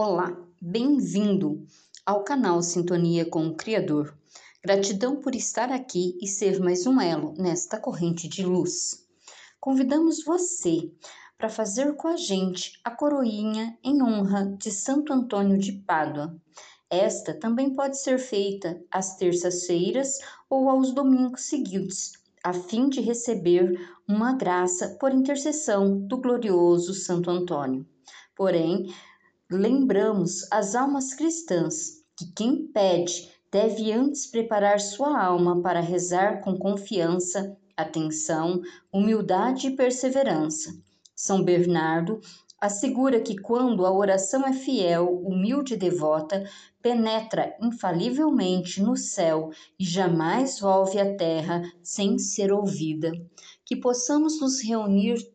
Olá, bem-vindo ao canal Sintonia com o Criador. Gratidão por estar aqui e ser mais um elo nesta corrente de luz. Convidamos você para fazer com a gente a coroinha em honra de Santo Antônio de Pádua. Esta também pode ser feita às terças-feiras ou aos domingos seguidos, a fim de receber uma graça por intercessão do glorioso Santo Antônio. Porém, lembramos as almas cristãs que quem pede deve antes preparar sua alma para rezar com confiança, atenção, humildade e perseverança. São Bernardo assegura que quando a oração é fiel, humilde e devota, penetra infalivelmente no céu e jamais volve à terra sem ser ouvida. Que possamos nos reunir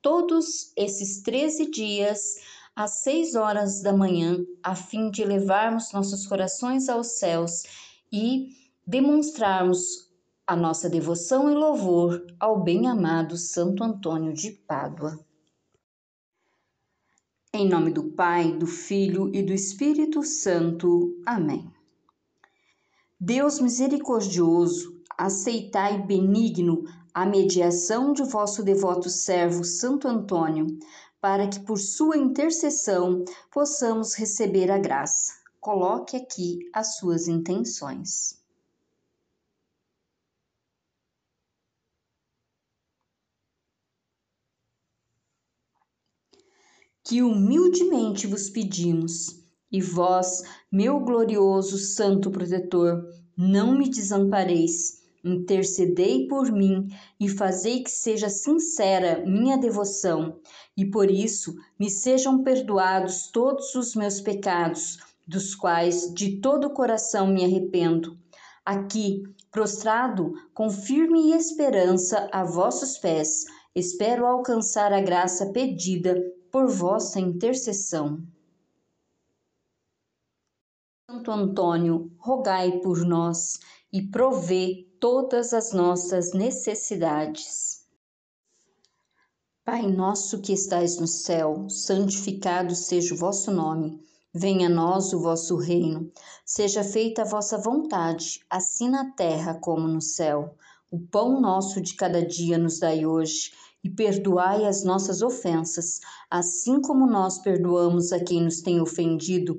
todos esses 13 dias às seis horas da manhã, a fim de levarmos nossos corações aos céus e demonstrarmos a nossa devoção e louvor ao bem-amado Santo Antônio de Pádua. Em nome do Pai, do Filho e do Espírito Santo. Amém. Deus misericordioso, aceitai benigno a mediação de vosso devoto servo Santo Antônio para que por sua intercessão possamos receber a graça. Coloque aqui as suas intenções. Que humildemente vos pedimos, e vós, meu glorioso Santo Protetor, não me desampareis Intercedei por mim e fazei que seja sincera minha devoção, e por isso me sejam perdoados todos os meus pecados, dos quais de todo o coração me arrependo. Aqui, prostrado, com firme esperança a vossos pés, espero alcançar a graça pedida por vossa intercessão. Santo Antônio, rogai por nós e provê todas as nossas necessidades. Pai nosso que estais no céu, santificado seja o vosso nome. Venha a nós o vosso reino. Seja feita a vossa vontade, assim na terra como no céu. O pão nosso de cada dia nos dai hoje, e perdoai as nossas ofensas, assim como nós perdoamos a quem nos tem ofendido,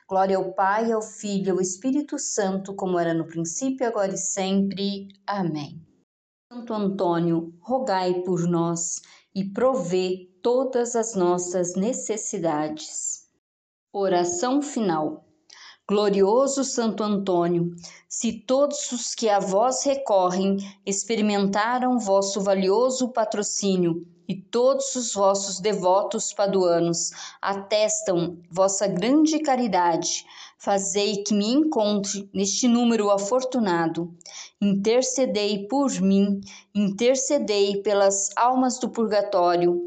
Glória ao Pai, ao Filho e ao Espírito Santo, como era no princípio, agora e sempre. Amém. Santo Antônio, rogai por nós e provê todas as nossas necessidades. Oração final. Glorioso Santo Antônio, se todos os que a vós recorrem experimentaram vosso valioso patrocínio e todos os vossos devotos paduanos atestam vossa grande caridade, fazei que me encontre neste número afortunado. Intercedei por mim, intercedei pelas almas do purgatório,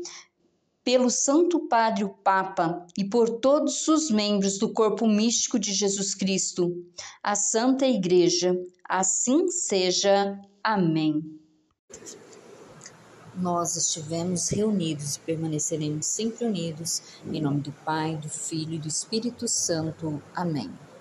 pelo Santo Padre o Papa e por todos os membros do corpo místico de Jesus Cristo, a Santa Igreja. Assim seja. Amém. Nós estivemos reunidos e permaneceremos sempre unidos, em nome do Pai, do Filho e do Espírito Santo. Amém.